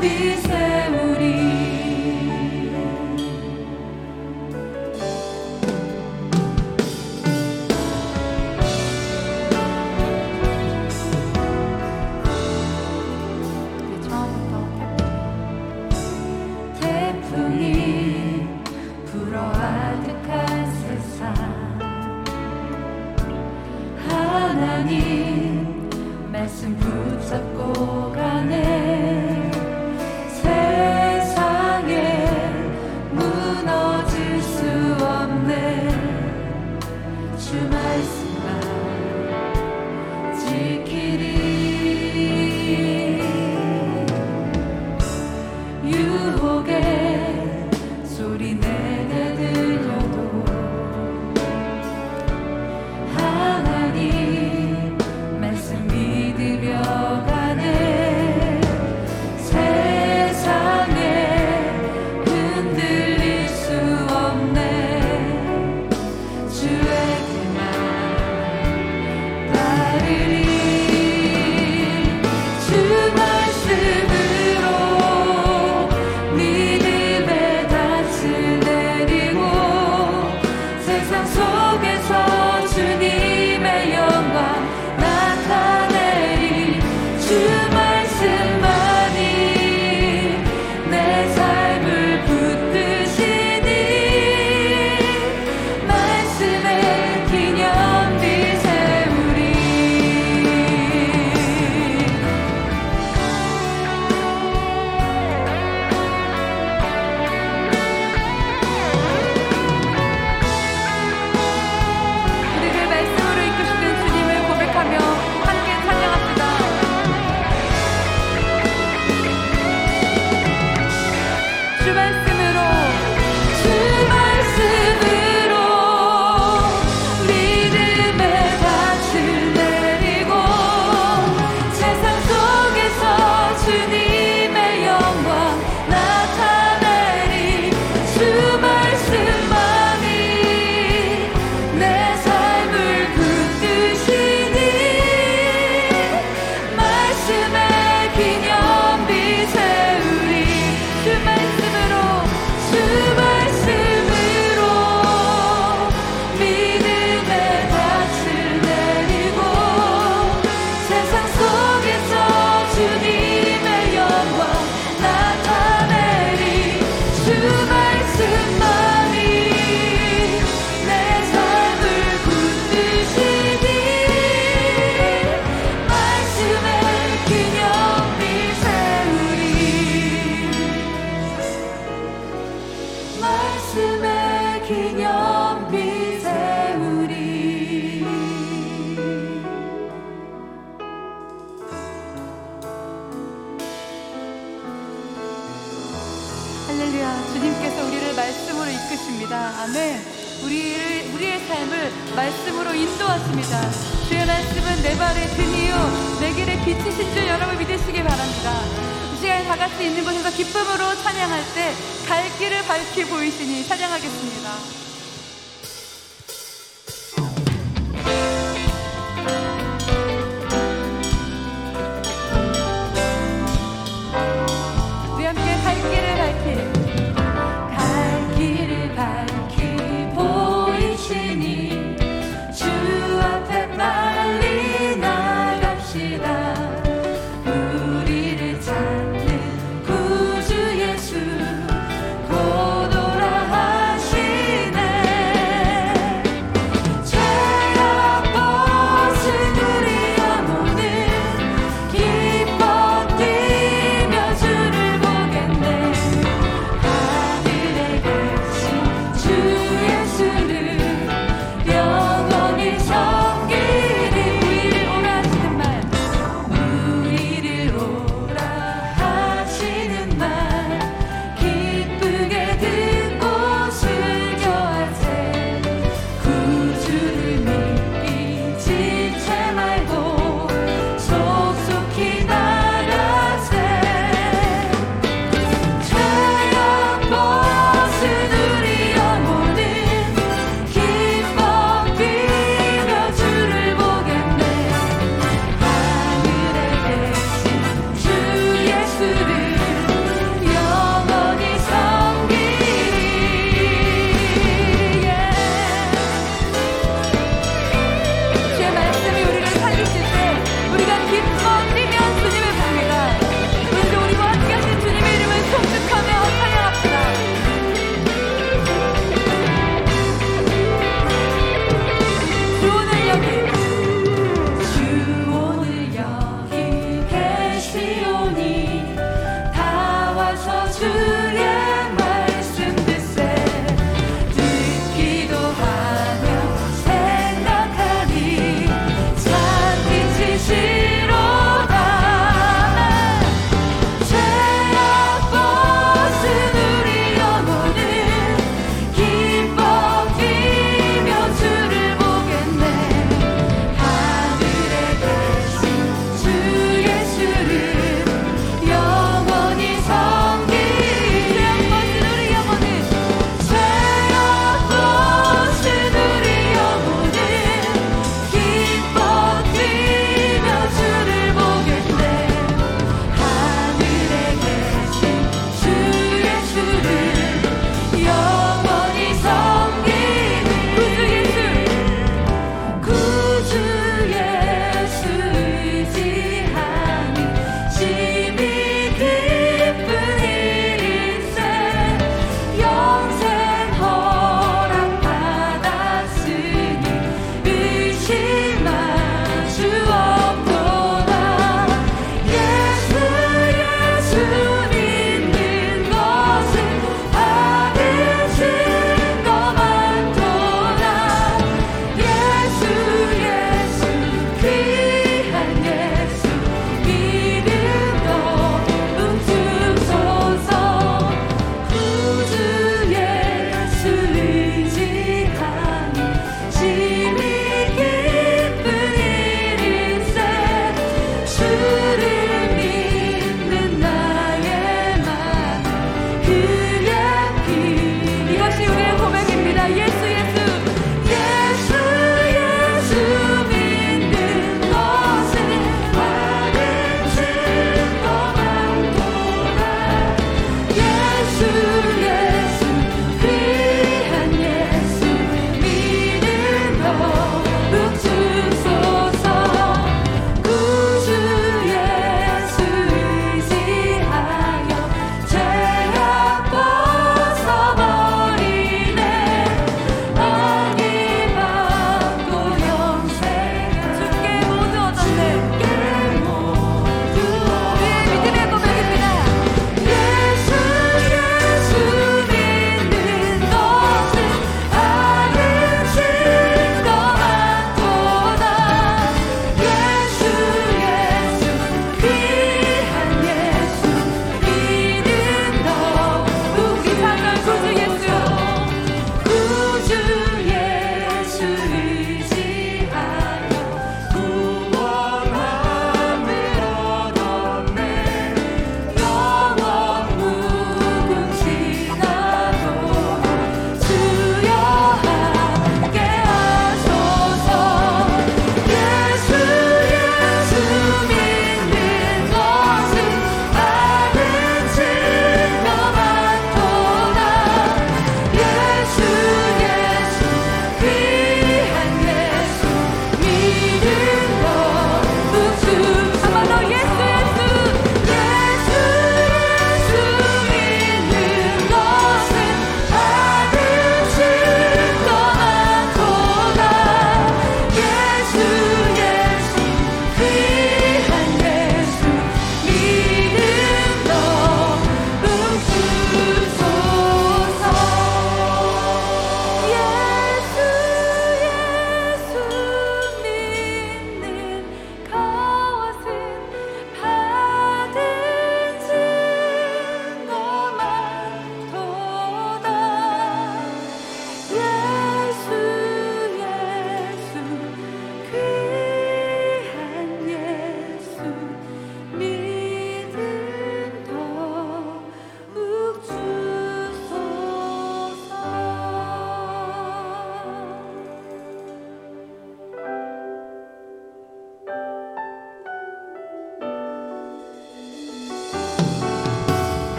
be saved. 있는 곳에서 기쁨으로 찬양할 때 갈 길을 밝히 보이시니 찬양하겠습니다.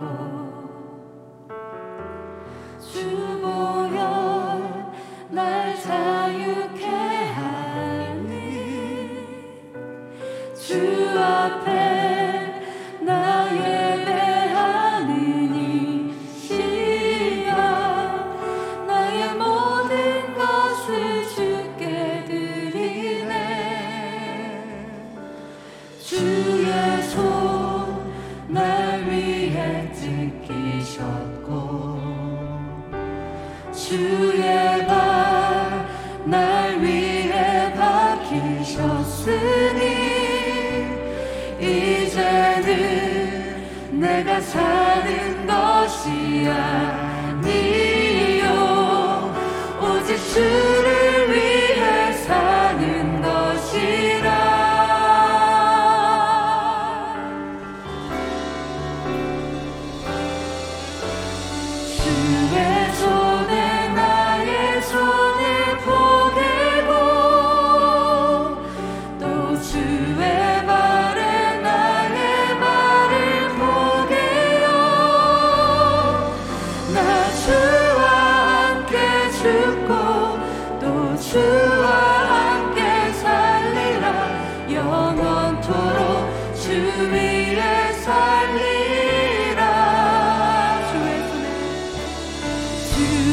ako 버리셨고 주의 발날 위해 박히셨으니 이제는 내가 사는 것이 아니요. 오직 주 you.